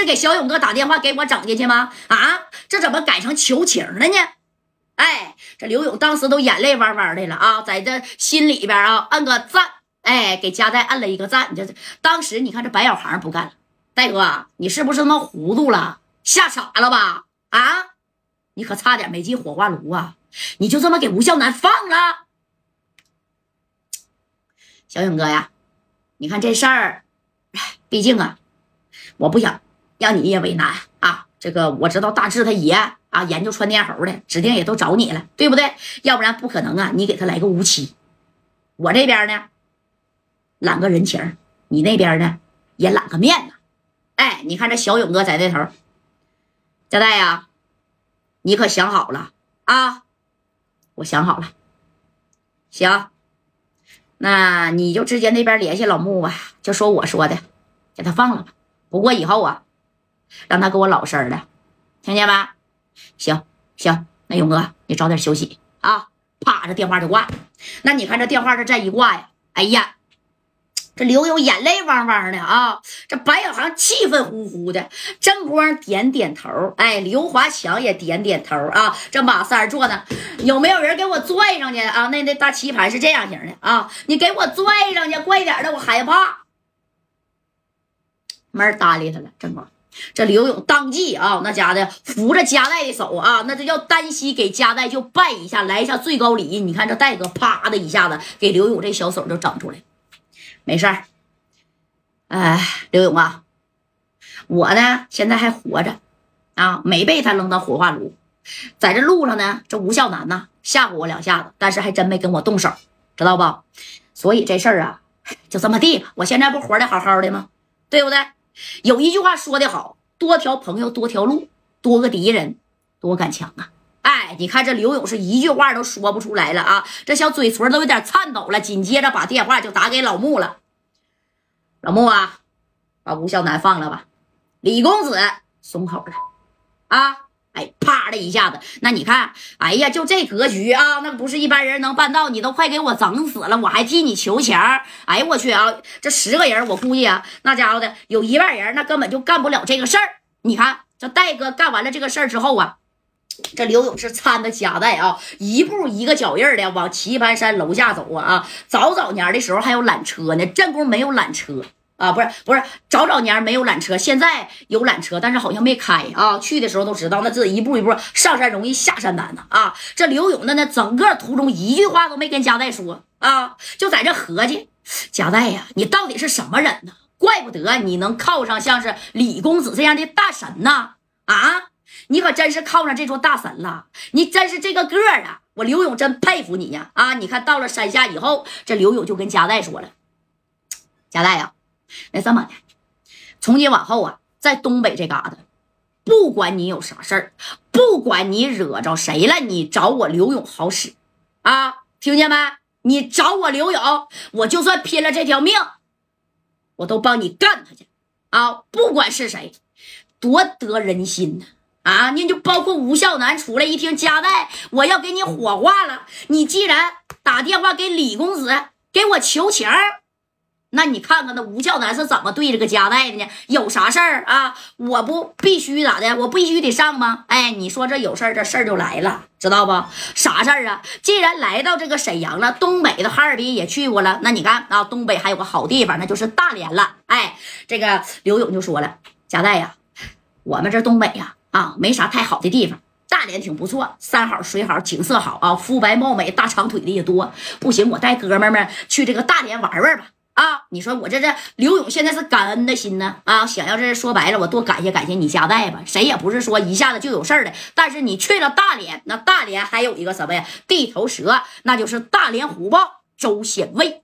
是给小勇哥打电话给我整进去吗？啊，这怎么改成求情了呢？哎，这刘勇当时都眼泪汪汪的了啊，在这心里边啊摁个赞，哎，给加代摁了一个赞。你这当时你看这白小航不干了，戴哥，你是不是他妈糊涂了，吓傻了吧？啊，你可差点没进火化炉啊！你就这么给吴笑南放了？小勇哥呀，你看这事儿，毕竟啊，我不想让你也为难啊。这个我知道大志他爷啊，研究穿天猴的，指定也都找你了，对不对？要不然不可能啊，你给他来个无期。我这边呢，揽个人情，你那边呢也揽个面子。哎，你看这小勇哥在那头，佳代呀，你可想好了啊？我想好了，行。那你就直接那边联系老穆吧，就说我说的，给他放了吧。不过以后啊，让他给我老实的，听见没？行行，那勇哥你早点休息啊。啪，这电话就挂。那你看这电话这再一挂呀，哎呀！这刘勇眼泪汪汪的啊！这白小航气愤呼呼的，郑光点点头，哎，刘华强也点点头啊。这马三坐呢，有没有人给我拽上去啊？那那大棋盘是这样型的啊，你给我拽上去，快点的，我害怕。没人搭理他了。郑光，这刘勇当即啊，那家的扶着加代的手啊，那这叫单膝给加代就拜一下，来一下最高礼。你看这戴哥啪的一下子给刘勇这小手就整出来。没事儿，哎，刘勇啊，我呢现在还活着啊，没被他扔到火化炉，在这路上呢，这吴孝南呢吓唬我两下子，但是还真没跟我动手，知道不？所以这事儿啊，就这么地吧。我现在不活的好好的吗？对不对？有一句话说的好，多条朋友多条路，多个敌人多敢强啊。哎，你看这刘勇是一句话都说不出来了啊，这小嘴唇都有点颤抖了。紧接着把电话就打给老穆了。老穆啊，把吴孝南放了吧。李公子松口了啊！哎，啪的一下子，那你看，哎呀，就这格局啊，那不是一般人能办到。你都快给我整死了，我还替你求情。哎呀，我去啊！这十个人，我估计啊，那家伙的有一半人那根本就干不了这个事儿。你看这戴哥干完了这个事儿之后啊。这刘勇是搀着夹带啊，一步一个脚印的往棋盘山楼下走啊啊！早早年的时候还有缆车呢，正宫没有缆车啊，不是不是，早早年没有缆车，现在有缆车，但是好像没开啊。去的时候都知道，那这一步一步上山容易下山难呢啊！这刘勇的那，整个途中一句话都没跟夹带说啊，就在这合计，夹带呀，你到底是什么人呢？怪不得你能靠上像是李公子这样的大神呢啊！你可真是靠上这座大神了，你真是这个个儿啊！我刘勇真佩服你呀！啊，你看到了山下以后，这刘勇就跟加代说了：“加代呀，那这么的，从今往后啊，在东北这嘎达，不管你有啥事儿，不管你惹着谁了，你找我刘勇好使啊！听见没？你找我刘勇，我就算拼了这条命，我都帮你干他去啊！不管是谁，多得人心呢！”啊，你就包括吴孝南出来一听加代，我要给你火化了。你既然打电话给李公子给我求情，那你看看那吴孝南是怎么对这个加代的呢？有啥事儿啊？我不必须咋的？我必须得上吗？哎，你说这有事儿，这事儿就来了，知道不？啥事儿啊？既然来到这个沈阳了，东北的哈尔滨也去过了，那你看啊，东北还有个好地方，那就是大连了。哎，这个刘勇就说了，加代呀，我们这东北呀。啊，没啥太好的地方，大连挺不错，山好水好，景色好啊，肤白貌美，大长腿的也多。不行，我带哥们们去这个大连玩玩吧。啊，你说我这这刘勇现在是感恩的心呢啊，想要这说白了，我多感谢感谢你家代吧。谁也不是说一下子就有事儿的，但是你去了大连，那大连还有一个什么呀？地头蛇，那就是大连虎豹周显卫。